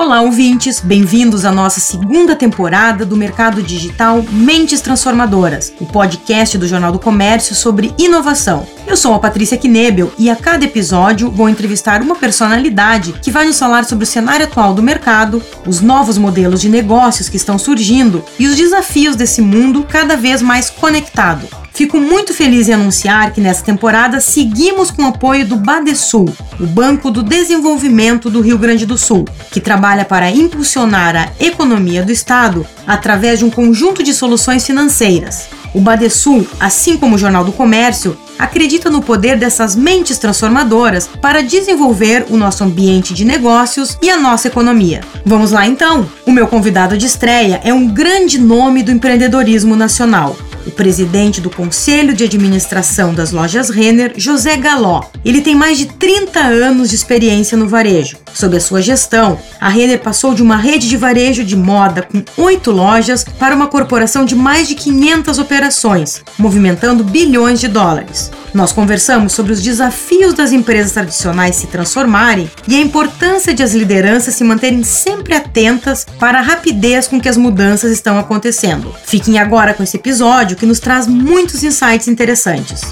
Olá, ouvintes! Bem-vindos à nossa segunda temporada do Mercado Digital Mentes Transformadoras, o podcast do Jornal do Comércio sobre inovação. Eu sou a Patrícia Knebel e a cada episódio vou entrevistar uma personalidade que vai nos falar sobre o cenário atual do mercado, os novos modelos de negócios que estão surgindo e os desafios desse mundo cada vez mais conectado. Fico muito feliz em anunciar que nessa temporada seguimos com o apoio do Badesul, o Banco do Desenvolvimento do Rio Grande do Sul, que trabalha para impulsionar a economia do estado através de um conjunto de soluções financeiras. O Badesul, assim como o Jornal do Comércio, acredita no poder dessas mentes transformadoras para desenvolver o nosso ambiente de negócios e a nossa economia. Vamos lá então! O meu convidado de estreia é um grande nome do empreendedorismo nacional o presidente do Conselho de Administração das Lojas Renner, José Galó. Ele tem mais de 30 anos de experiência no varejo. Sob a sua gestão, a Renner passou de uma rede de varejo de moda com oito lojas para uma corporação de mais de 500 operações, movimentando bilhões de dólares. Nós conversamos sobre os desafios das empresas tradicionais se transformarem e a importância de as lideranças se manterem sempre atentas para a rapidez com que as mudanças estão acontecendo. Fiquem agora com esse episódio que nos traz muitos insights interessantes.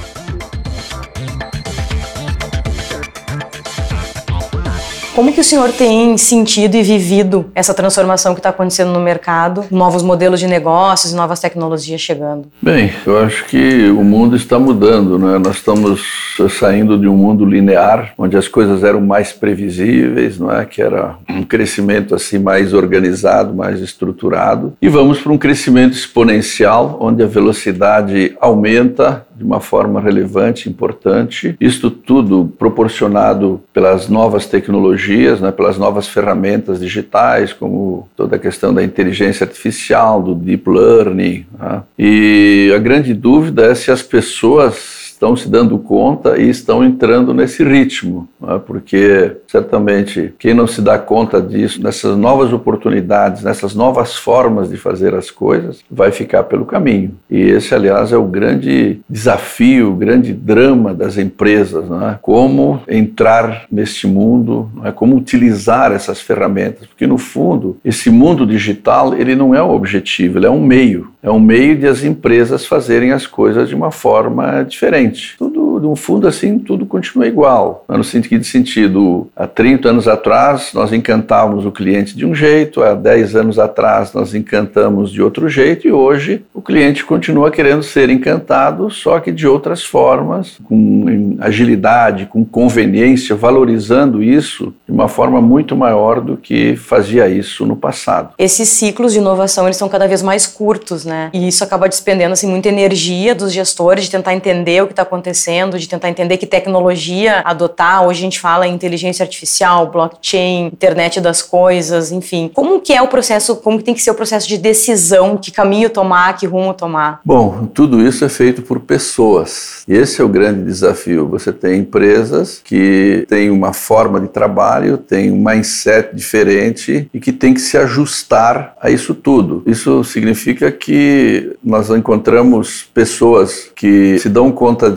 Como que o senhor tem sentido e vivido essa transformação que está acontecendo no mercado, novos modelos de negócios, novas tecnologias chegando? Bem, eu acho que o mundo está mudando, né? Nós estamos saindo de um mundo linear, onde as coisas eram mais previsíveis, não é? Que era um crescimento assim mais organizado, mais estruturado, e vamos para um crescimento exponencial, onde a velocidade aumenta de uma forma relevante, importante. Isto tudo proporcionado pelas novas tecnologias, né, pelas novas ferramentas digitais, como toda a questão da inteligência artificial, do deep learning. Né? E a grande dúvida é se as pessoas estão se dando conta e estão entrando nesse ritmo, né? porque certamente quem não se dá conta disso, nessas novas oportunidades, nessas novas formas de fazer as coisas, vai ficar pelo caminho. E esse, aliás, é o grande desafio, o grande drama das empresas, né? como entrar neste mundo, né? como utilizar essas ferramentas, porque no fundo esse mundo digital ele não é o objetivo, ele é um meio, é um meio de as empresas fazerem as coisas de uma forma diferente diferente. Tudo, no fundo, assim, tudo continua igual. No sentido, sentido, há 30 anos atrás, nós encantávamos o cliente de um jeito, há 10 anos atrás, nós encantamos de outro jeito, e hoje o cliente continua querendo ser encantado, só que de outras formas, com agilidade, com conveniência, valorizando isso de uma forma muito maior do que fazia isso no passado. Esses ciclos de inovação, eles são cada vez mais curtos, né? E isso acaba despendendo, assim, muita energia dos gestores de tentar entender o que está acontecendo, de tentar entender que tecnologia adotar. Hoje a gente fala em inteligência artificial, blockchain, internet das coisas, enfim. Como que é o processo, como que tem que ser o processo de decisão, que caminho tomar, que rumo tomar? Bom, tudo isso é feito por pessoas. E esse é o grande desafio. Você tem empresas que têm uma forma de trabalho, têm um mindset diferente e que tem que se ajustar a isso tudo. Isso significa que nós encontramos pessoas que se dão conta conta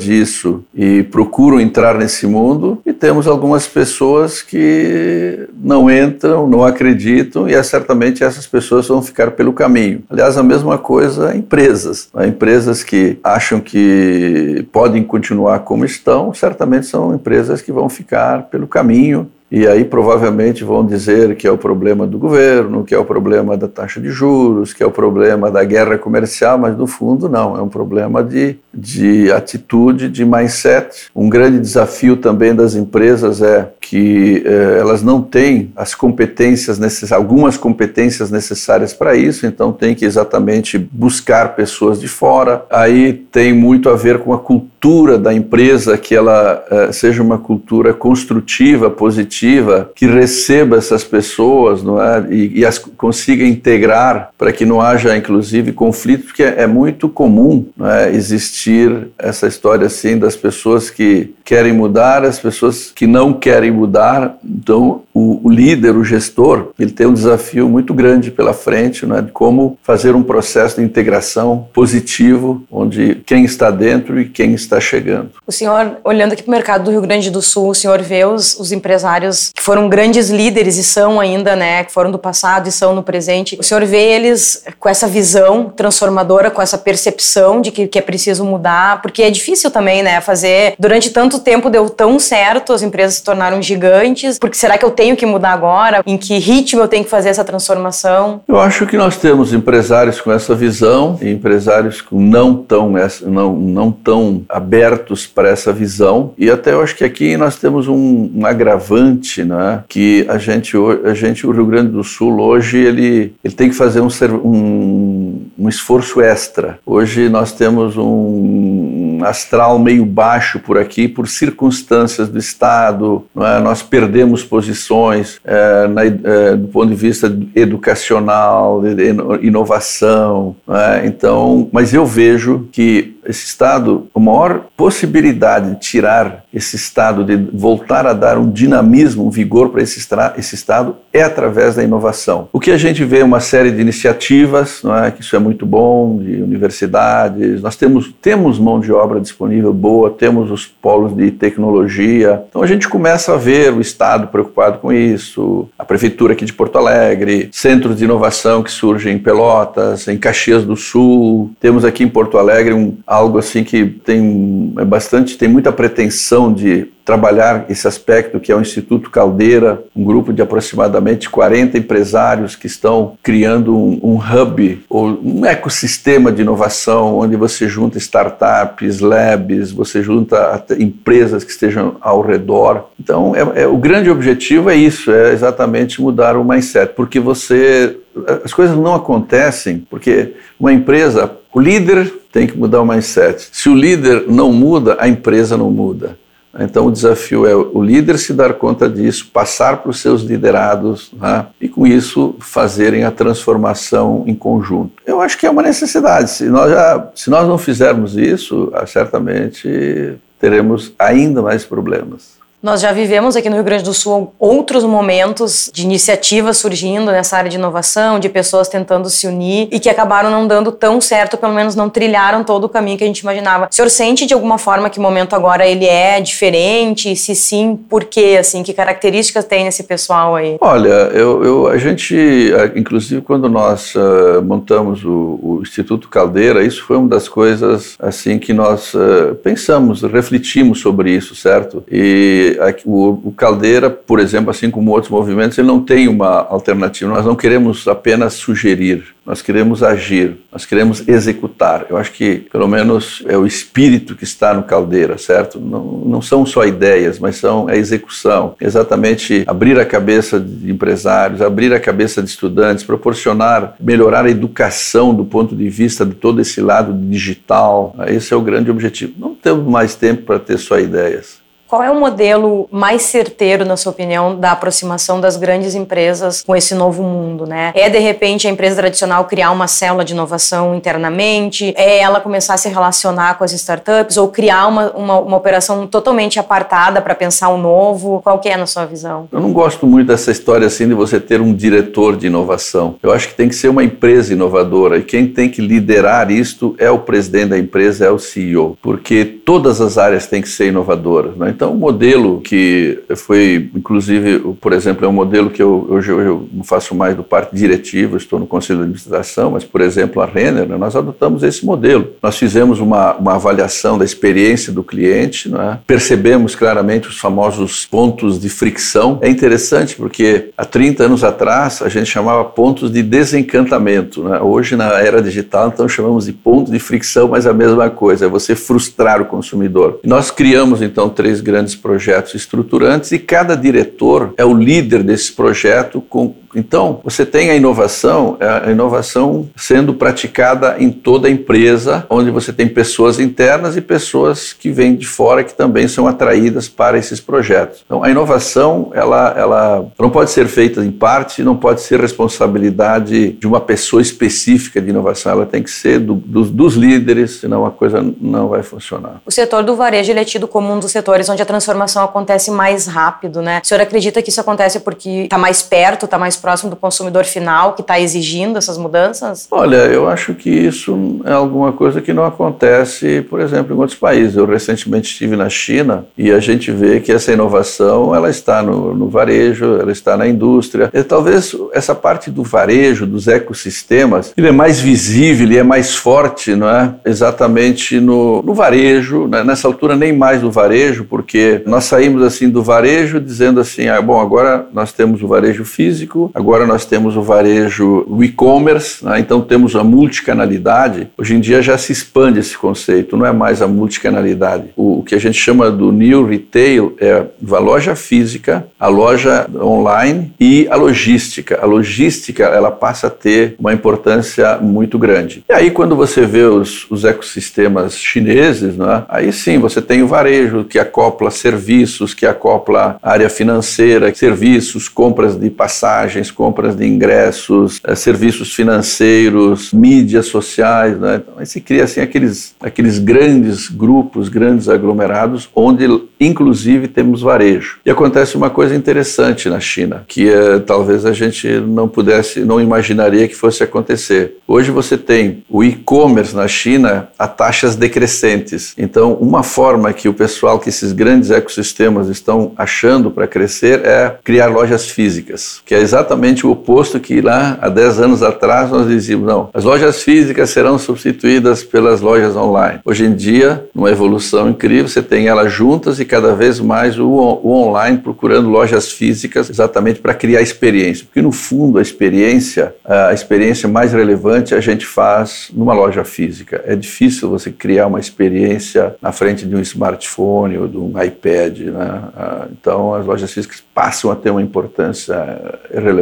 e procuram entrar nesse mundo, e temos algumas pessoas que não entram, não acreditam, e é certamente essas pessoas vão ficar pelo caminho. Aliás, a mesma coisa empresas. Né? Empresas que acham que podem continuar como estão, certamente são empresas que vão ficar pelo caminho e aí provavelmente vão dizer que é o problema do governo, que é o problema da taxa de juros, que é o problema da guerra comercial, mas no fundo não, é um problema de, de atitude, de mindset. Um grande desafio também das empresas é que eh, elas não têm as competências algumas competências necessárias para isso, então tem que exatamente buscar pessoas de fora. Aí tem muito a ver com a cultura da empresa, que ela eh, seja uma cultura construtiva, positiva que receba essas pessoas não é? e, e as consiga integrar para que não haja, inclusive, conflito, porque é, é muito comum é? existir essa história assim das pessoas que querem mudar, as pessoas que não querem mudar. Então, o, o líder, o gestor, ele tem um desafio muito grande pela frente, né, de como fazer um processo de integração positivo, onde quem está dentro e quem está chegando. O senhor, olhando aqui para o mercado do Rio Grande do Sul, o senhor vê os, os empresários que foram grandes líderes e são ainda, né, que foram do passado e são no presente. O senhor vê eles com essa visão transformadora, com essa percepção de que, que é preciso mudar, porque é difícil também, né, fazer. Durante tanto tempo deu tão certo, as empresas se tornaram gigantes, porque será que eu tenho que mudar agora? Em que ritmo eu tenho que fazer essa transformação? Eu acho que nós temos empresários com essa visão e empresários não tão, não, não tão abertos para essa visão. E até eu acho que aqui nós temos um, um agravante, né? Que a gente, a gente, o Rio Grande do Sul, hoje, ele, ele tem que fazer um, um, um esforço extra. Hoje nós temos um astral meio baixo por aqui, por circunstâncias do Estado, é? nós perdemos posições é, na, é, do ponto de vista educacional, inovação. É? Então, mas eu vejo que esse Estado, a maior possibilidade de tirar esse Estado, de voltar a dar um dinamismo, um vigor para esse, esse Estado, é através da inovação. O que a gente vê é uma série de iniciativas, não é? que isso é muito bom, de universidades, nós temos, temos mão de obra disponível boa, temos os polos de tecnologia, então a gente começa a ver o Estado preocupado com isso, a Prefeitura aqui de Porto Alegre, centros de inovação que surgem em Pelotas, em Caxias do Sul, temos aqui em Porto Alegre um algo assim que tem é bastante, tem muita pretensão de trabalhar esse aspecto que é o Instituto Caldeira, um grupo de aproximadamente 40 empresários que estão criando um, um hub ou um ecossistema de inovação onde você junta startups, labs, você junta empresas que estejam ao redor. Então, é, é, o grande objetivo é isso, é exatamente mudar o mindset, porque você as coisas não acontecem porque uma empresa, o líder tem que mudar o mindset. Se o líder não muda, a empresa não muda. Então o desafio é o líder se dar conta disso, passar para os seus liderados né? e com isso fazerem a transformação em conjunto. Eu acho que é uma necessidade. Se nós, já, se nós não fizermos isso, certamente teremos ainda mais problemas. Nós já vivemos aqui no Rio Grande do Sul outros momentos de iniciativas surgindo nessa área de inovação, de pessoas tentando se unir e que acabaram não dando tão certo, pelo menos não trilharam todo o caminho que a gente imaginava. O senhor sente de alguma forma que o momento agora ele é diferente? Se sim, por quê? Assim, que características tem esse pessoal aí? Olha, eu, eu a gente, inclusive quando nós uh, montamos o, o, Instituto Caldeira, isso foi uma das coisas assim que nós uh, pensamos, refletimos sobre isso, certo? E o, Caldeira, por exemplo, assim como outros movimentos, ele não tem uma alternativa. Nós não queremos apenas sugerir, nós queremos agir, nós queremos executar. Eu acho que, pelo menos, é o espírito que está no Caldeira, certo? Não, não são só ideias, mas são a execução. Exatamente abrir a cabeça de empresários, abrir a cabeça de estudantes, proporcionar, melhorar a educação do ponto de vista de todo esse lado digital. Esse é o grande objetivo. Não temos mais tempo para ter só ideias. Qual é o modelo mais certeiro, na sua opinião, da aproximação das grandes empresas com esse novo mundo, né? É de repente a empresa tradicional criar uma célula de inovação internamente? É ela começar a se relacionar com as startups ou criar uma, uma, uma operação totalmente apartada para pensar o um novo? Qual que é na sua visão? Eu não gosto muito dessa história assim de você ter um diretor de inovação. Eu acho que tem que ser uma empresa inovadora e quem tem que liderar isto é o presidente da empresa, é o CEO, porque todas as áreas têm que ser inovadoras, né? Então, o modelo que foi, inclusive, por exemplo, é um modelo que eu, hoje, eu não faço mais do parte diretiva, estou no conselho de administração, mas, por exemplo, a Renner, né, nós adotamos esse modelo. Nós fizemos uma, uma avaliação da experiência do cliente, né, percebemos claramente os famosos pontos de fricção. É interessante porque há 30 anos atrás a gente chamava pontos de desencantamento. Né? Hoje, na era digital, então chamamos de ponto de fricção, mas a mesma coisa, é você frustrar o consumidor. Nós criamos, então, três grandes projetos estruturantes e cada diretor é o líder desse projeto com Então, você tem a inovação, é, a inovação sendo praticada em toda a empresa, onde você tem pessoas internas e pessoas que vêm de fora que também são atraídas para esses projetos. Então, a inovação, ela, ela não pode ser feita em parte, não pode ser responsabilidade de uma pessoa específica de inovação, ela tem que ser do, dos, dos líderes, senão a coisa não vai funcionar. O setor do varejo é tido como um dos setores onde a transformação acontece mais rápido, né? O senhor acredita que isso acontece porque está mais perto, está mais próximo do consumidor final, que está exigindo essas mudanças? Olha, eu acho que isso é alguma coisa que não acontece, por exemplo, em outros países. Eu recentemente estive na China e a gente vê que essa inovação ela está no, no varejo, ela está na indústria. E talvez essa parte do varejo, dos ecossistemas, ele é mais visível, ele é mais forte, não é? Exatamente no, no varejo, né? nessa altura nem mais do varejo, porque nós saímos assim do varejo dizendo assim, ah, bom, agora nós temos o varejo físico, agora nós temos o varejo o e-commerce, né? então temos a multicanalidade. Hoje em dia já se expande esse conceito, não é mais a multicanalidade. O, o que a gente chama do new retail é a loja física, a loja online e a logística. A logística ela passa a ter uma importância muito grande. E aí quando você vê os, os ecossistemas chineses, né? aí sim você tem o varejo que acopla serviços, que acopla área financeira, serviços, compras de passagens, compras de ingressos, eh, serviços financeiros, mídias sociais, né? Então, aí se cria assim aqueles, aqueles grandes grupos, grandes aglomerados, onde inclusive temos varejo. E acontece uma coisa interessante na China, que é, talvez a gente não pudesse, não imaginaria que fosse acontecer. Hoje você tem o e-commerce na China a taxas decrescentes. Então, uma forma que o pessoal, que esses grandes ecossistemas estão achando para crescer é criar lojas físicas, que é exatamente o oposto que lá há 10 anos atrás nós dizíamos, não, as lojas físicas serão substituídas pelas lojas online. Hoje em dia, numa evolução incrível, você tem elas juntas e cada vez mais o, o online procurando lojas físicas exatamente para criar experiência, porque no fundo a experiência, a experiência mais relevante a gente faz numa loja física. É difícil você criar uma experiência na frente de um smartphone ou de um iPad, né? Ah, então as lojas físicas passam a ter uma importância relevante.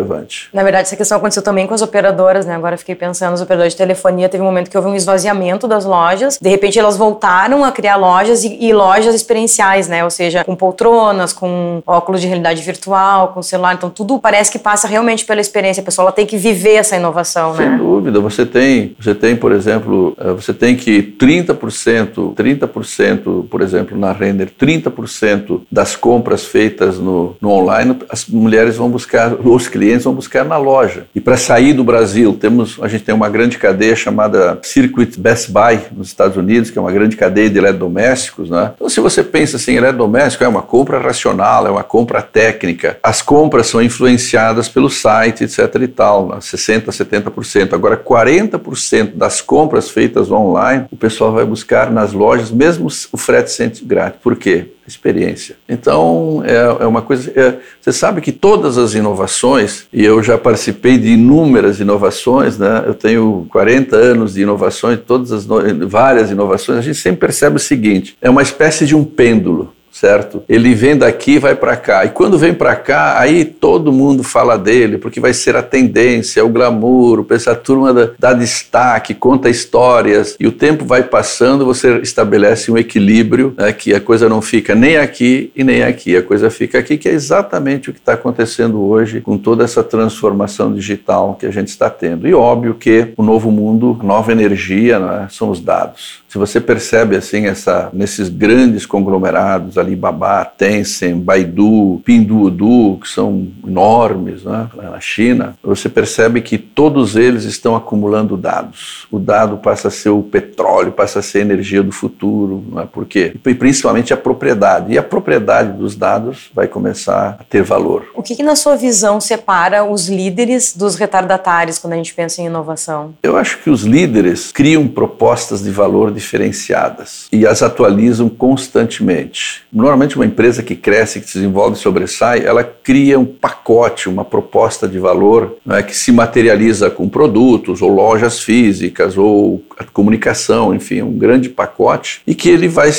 Na verdade, essa questão aconteceu também com as operadoras, né? Agora fiquei pensando, os operadores de telefonia teve um momento que houve um esvaziamento das lojas, de repente elas voltaram a criar lojas e, e lojas experienciais, né? Ou seja, com poltronas, com óculos de realidade virtual, com celular, então tudo parece que passa realmente pela experiência, a pessoa ela tem que viver essa inovação, Sem né? Sem dúvida, você tem, você tem, por exemplo, eh, você tem que 30%, 30%, por exemplo, na Render, 30% das compras feitas no, no online, as mulheres vão buscar, os clientes vão buscar na loja. E para sair do Brasil, temos, a gente tem uma grande cadeia chamada Circuit Best Buy nos Estados Unidos, que é uma grande cadeia de eletrodomésticos, né? Então, se você pensa assim, eletrodoméstico é uma compra racional, é uma compra técnica. As compras são influenciadas pelo site, etc e tal, né? 60, 70%. Agora, 40% das compras feitas online, o pessoal vai buscar nas lojas, mesmo o frete sente grátis. Por quê? Experiência. Então, é, é uma coisa. É, você sabe que todas as inovações, e eu já participei de inúmeras inovações, né? eu tenho 40 anos de inovações, todas as várias inovações, a gente sempre percebe o seguinte: é uma espécie de um pêndulo certo? Ele vem daqui vai para cá. E quando vem para cá, aí todo mundo fala dele, porque vai ser a tendência, o glamour, essa turma dá, dá destaque, conta histórias, e o tempo vai passando, você estabelece um equilíbrio, né, que a coisa não fica nem aqui e nem aqui, a coisa fica aqui, que é exatamente o que está acontecendo hoje com toda essa transformação digital que a gente está tendo. E óbvio que o novo mundo, nova energia, né, são os dados. Se você percebe assim essa nesses grandes conglomerados, Alibaba, Tencent, Baidu, Pinduoduo, que são enormes né, na China, você percebe que todos eles estão acumulando dados. O dado passa a ser o petróleo, passa a ser a energia do futuro, não é? Por quê? E principalmente a propriedade. E a propriedade dos dados vai começar a ter valor. O que, que na sua visão separa os líderes dos retardatários quando a gente pensa em inovação? Eu acho que os líderes criam propostas de valor diferenciadas e as atualizam constantemente. Normalmente, uma empresa que cresce, que se desenvolve e sobressai, ela cria um pacote, uma proposta de valor né, que se materializa com produtos, ou lojas físicas, ou comunicação, enfim, um grande pacote, e que ele vai,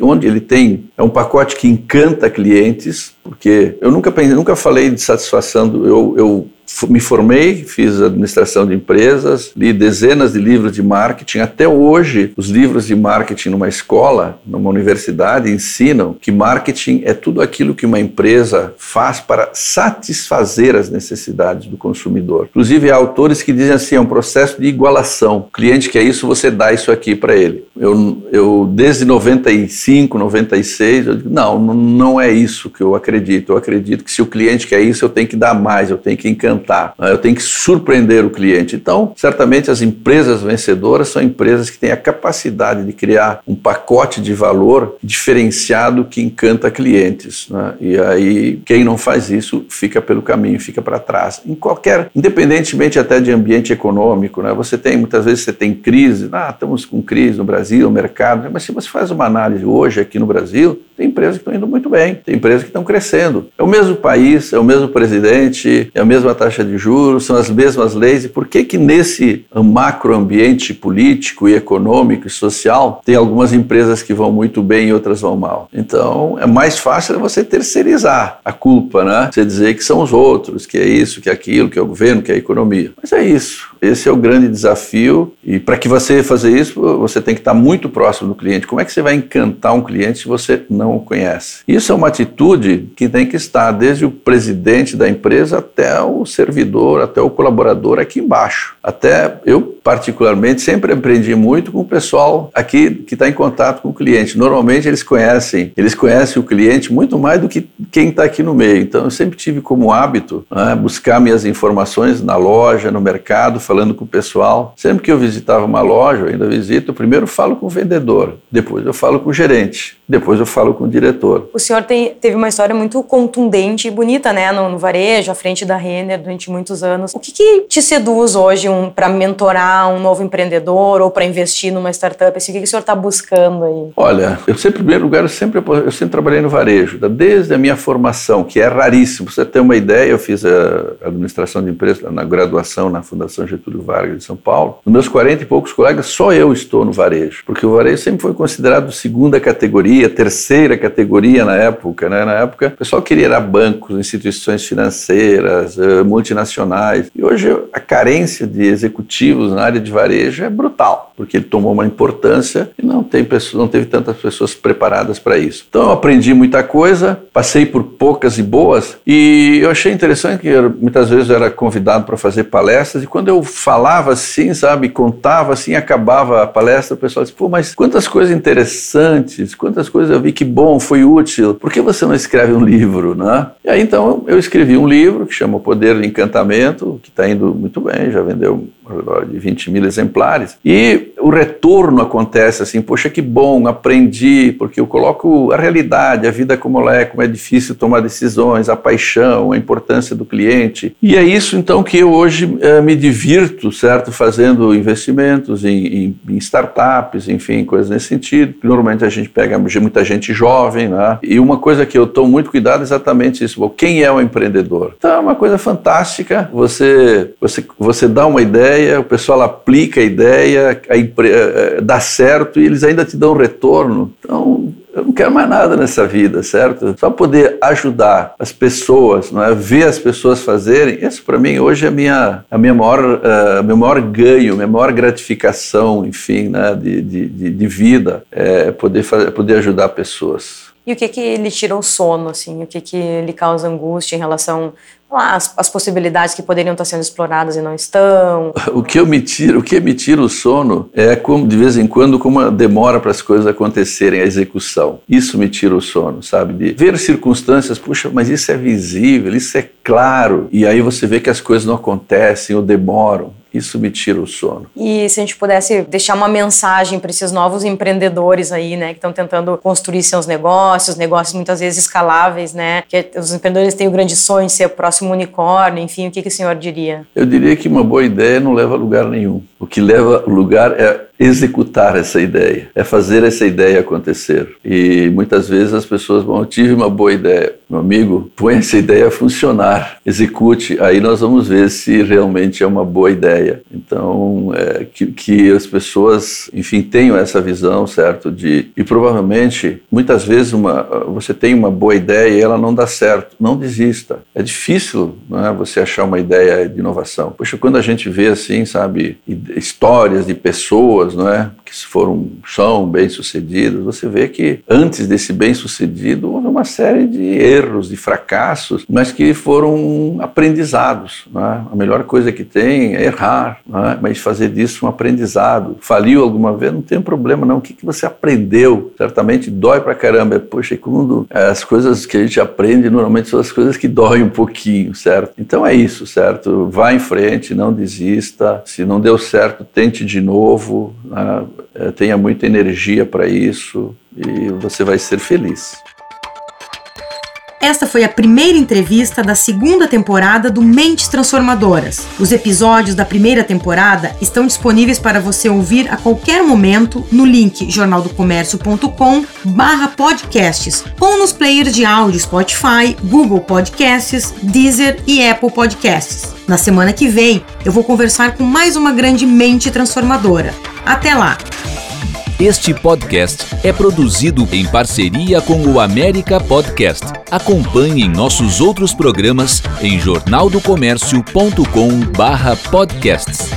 onde ele tem, é um pacote que encanta clientes, porque eu nunca pensei, nunca falei de satisfação, do, eu, eu me formei, fiz administração de empresas, li dezenas de livros de marketing. Até hoje, os livros de marketing numa escola, numa universidade, ensinam que marketing é tudo aquilo que uma empresa faz para satisfazer as necessidades do consumidor. Inclusive, há autores que dizem assim: é um processo de igualação. O cliente quer isso, você dá isso aqui para ele. Eu, eu, desde 95, 96, eu digo: não, não é isso que eu acredito. Eu acredito que se o cliente quer isso, eu tenho que dar mais, eu tenho que encantar, né? eu tenho que surpreender o cliente. Então, certamente as empresas vencedoras são empresas que têm a capacidade de criar um pacote de valor diferenciado que encanta clientes. Né? E aí, quem não faz isso fica pelo caminho, fica para trás. Em qualquer, independentemente até de ambiente econômico, né? você tem, muitas vezes você tem crise, ah, estamos com crise no Brasil, no mercado, mas se você faz uma análise hoje aqui no Brasil, tem empresas que estão indo muito bem, tem empresas que estão crescendo. É o mesmo país, é o mesmo presidente, é a mesma taxa de juros, são as mesmas leis. E por que que nesse macroambiente político e econômico e social tem algumas empresas que vão muito bem e outras vão mal? Então, é mais fácil você terceirizar a culpa, né? Você dizer que são os outros, que é isso, que é aquilo, que é o governo, que é a economia. Mas é isso. Esse é o grande desafio. E para que você fazer isso, você tem que estar muito próximo do cliente. Como é que você vai encantar um cliente se você não o conhece? Isso é uma atitude que tem que estar desde o presidente da empresa até o servidor, até o colaborador aqui embaixo. Até eu, particularmente, sempre aprendi muito com o pessoal aqui que está em contato com o cliente. Normalmente eles conhecem, eles conhecem o cliente muito mais do que quem está aqui no meio. Então eu sempre tive como hábito né, buscar minhas informações na loja, no mercado, falando com o pessoal. Sempre que eu visitava uma loja, eu ainda visito, eu primeiro falo com o vendedor, depois eu falo com o gerente, depois eu falo com o diretor. O senhor tem, teve uma história muito contundente e bonita, né, no, no varejo, à frente da Renner durante muitos anos. O que, que te seduz hoje um, para mentorar um novo empreendedor ou para investir numa startup? Assim, o que, que o senhor está buscando aí? Olha, eu sempre, em primeiro lugar, eu sempre, eu sempre trabalhei no varejo, desde a minha formação, que é raríssimo. Você ter uma ideia, eu fiz a administração de empresas na graduação na Fundação Getúlio Vargas de São Paulo. Nos meus 40 e poucos colegas, só eu estou no varejo, porque o varejo sempre foi considerado segunda categoria, terceira categoria na época. Né? Na época, o pessoal queria ir a bancos, instituições financeiras, eh, multinacionais. E hoje a carência de executivos na área de varejo é brutal, porque ele tomou uma importância e não, tem pessoas, não teve tantas pessoas preparadas para isso. Então eu aprendi muita coisa, passei por poucas e boas, e eu achei interessante que eu, muitas vezes eu era convidado para fazer palestras, e quando eu falava assim, sabe, contava assim, acabava a palestra, o pessoal disse, pô, mas quantas coisas interessantes, quantas coisas eu vi que bom, foi útil, por que você não escreve um livro, né? E aí então eu escrevi um livro que chama O Poder do Encantamento, que está indo muito bem, já vendeu ao redor de 20 mil exemplares, e o retorno acontece assim, poxa, que bom, aprendi, porque eu coloco a realidade, a vida como ela é, como é difícil tomar decisões, a paixão, a importância do cliente. E é isso então que eu hoje é, me divirto, certo, fazendo investimentos em, em, em, startups, enfim, coisas nesse sentido. Normalmente a gente pega muita gente jovem, né? E uma coisa que eu tomo muito cuidado é exatamente isso. Bom, quem é o empreendedor? Então é uma coisa fantástica. Você, você, você dá uma ideia, o pessoal aplica a ideia, a empre... Eh, dá certo e eles ainda te dão retorno. Então eu não quero mais nada nessa vida, certo? Só poder ajudar as pessoas, não é? ver as pessoas fazerem, isso para mim hoje é minha, a minha maior, uh, meu maior ganho, minha maior gratificação, enfim, né? de, de, de vida, é poder, fazer, poder ajudar pessoas. E o que que lhe tira o sono, assim? O que que lhe causa angústia em relação às, possibilidades que poderiam estar sendo exploradas e não estão? O que eu me tiro, o que me tira o sono é como de vez em quando como demora para as coisas acontecerem, a execução. Isso me tira o sono, sabe? De ver circunstâncias, puxa, mas isso é visível, isso é claro, e aí você vê que as coisas não acontecem ou demoram. Isso me tira o sono. E se a gente pudesse deixar uma mensagem para esses novos empreendedores aí, né, que estão tentando construir seus negócios, negócios muitas vezes escaláveis, né, que os empreendedores têm o grande sonho de ser o próximo unicórnio, enfim, o que, que o senhor diria? Eu diria que uma boa ideia não leva a lugar nenhum. O que leva lugar é executar essa ideia, é fazer essa ideia acontecer. E muitas vezes as pessoas vão, eu tive uma boa ideia. Meu amigo, põe essa ideia a funcionar, execute, aí nós vamos ver se realmente é uma boa ideia. Então, é, que, que as pessoas, enfim, tenham essa visão, certo? De, e provavelmente, muitas vezes, uma, você tem uma boa ideia e ela não dá certo. Não desista. É difícil não é, você achar uma ideia de inovação. Poxa, quando a gente vê assim, sabe, histórias de pessoas, não é? Que foram, são bem-sucedidas, você vê que antes desse bem-sucedido houve uma série de erros, de fracassos, mas que foram aprendizados. É? A melhor coisa que tem é errar, é? mas fazer disso um aprendizado. Faliu alguma vez, não tem problema não. O que, que você aprendeu? Certamente dói pra caramba. Poxa, quando as coisas que a gente aprende normalmente são as coisas que doem um pouquinho, certo? Então é isso, certo? Vá em frente, não desista. Se não deu certo, tente de novo. Né? Tenha muita energia para isso e você vai ser feliz. Esta foi a primeira entrevista da segunda temporada do Mentes Transformadoras. Os episódios da primeira temporada estão disponíveis para você ouvir a qualquer momento no link jornaldocomércio.com/podcasts ou nos players de áudio Spotify, Google Podcasts, Deezer e Apple Podcasts. Na semana que vem, eu vou conversar com mais uma grande mente transformadora. Até lá! Este podcast é produzido em parceria com o América Podcast. Acompanhe nossos outros programas em jornaldocomércio.com/podcasts.